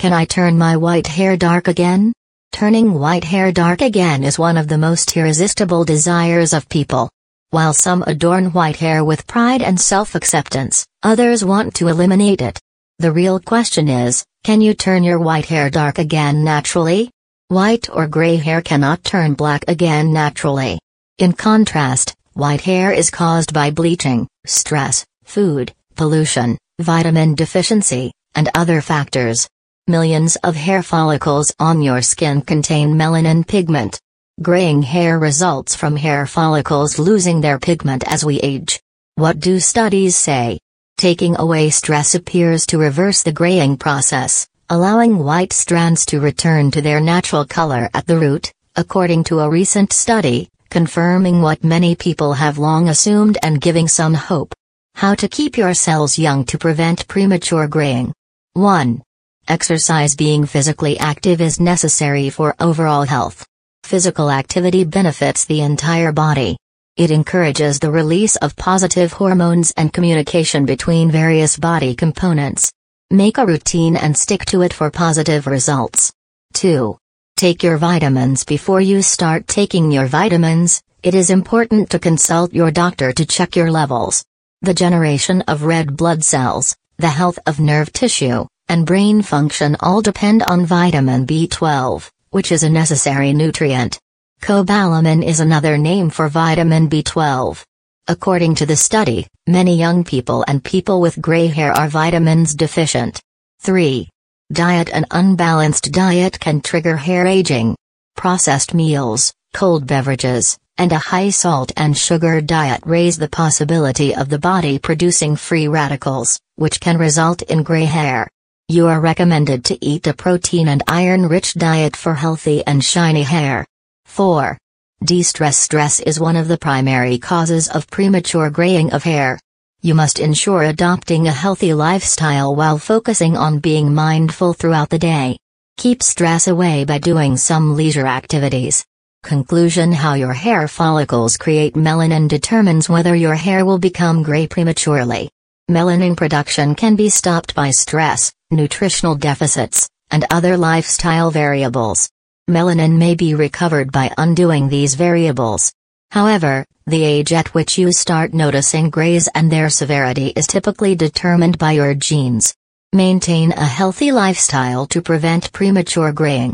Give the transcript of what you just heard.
Can I turn my white hair dark again? Turning white hair dark again is one of the most irresistible desires of people. While some adorn white hair with pride and self-acceptance, others want to eliminate it. The real question is, can you turn your white hair dark again naturally? White or gray hair cannot turn black again naturally. In contrast, white hair is caused by bleaching, stress, food, pollution, vitamin deficiency, and other factors. Millions of hair follicles on your skin contain melanin pigment. Graying hair results from hair follicles losing their pigment as we age. What do studies say? Taking away stress appears to reverse the graying process, allowing white strands to return to their natural color at the root, according to a recent study, confirming what many people have long assumed and giving some hope. How to keep your cells young to prevent premature graying. 1. Exercise Being physically active is necessary for overall health. Physical activity benefits the entire body. It encourages the release of positive hormones and communication between various body components. Make a routine and stick to it for positive results. 2. Take your vitamins before you start taking your vitamins. It is important to consult your doctor to check your levels. The generation of red blood cells, the health of nerve tissue, and brain function all depend on vitamin B12 which is a necessary nutrient. Cobalamin is another name for vitamin B12. According to the study, many young people and people with gray hair are vitamins deficient. 3. Diet An unbalanced diet can trigger hair aging. Processed meals, cold beverages, and a high salt and sugar diet raise the possibility of the body producing free radicals, which can result in gray hair. You are recommended to eat a protein and iron-rich diet for healthy and shiny hair. 4. De-stress Stress is one of the primary causes of premature graying of hair. You must ensure adopting a healthy lifestyle while focusing on being mindful throughout the day. Keep stress away by doing some leisure activities. Conclusion How your hair follicles create melanin determines whether your hair will become gray prematurely. Melanin production can be stopped by stress, nutritional deficits, and other lifestyle variables. Melanin may be recovered by undoing these variables. However, the age at which you start noticing grays and their severity is typically determined by your genes. Maintain a healthy lifestyle to prevent premature graying.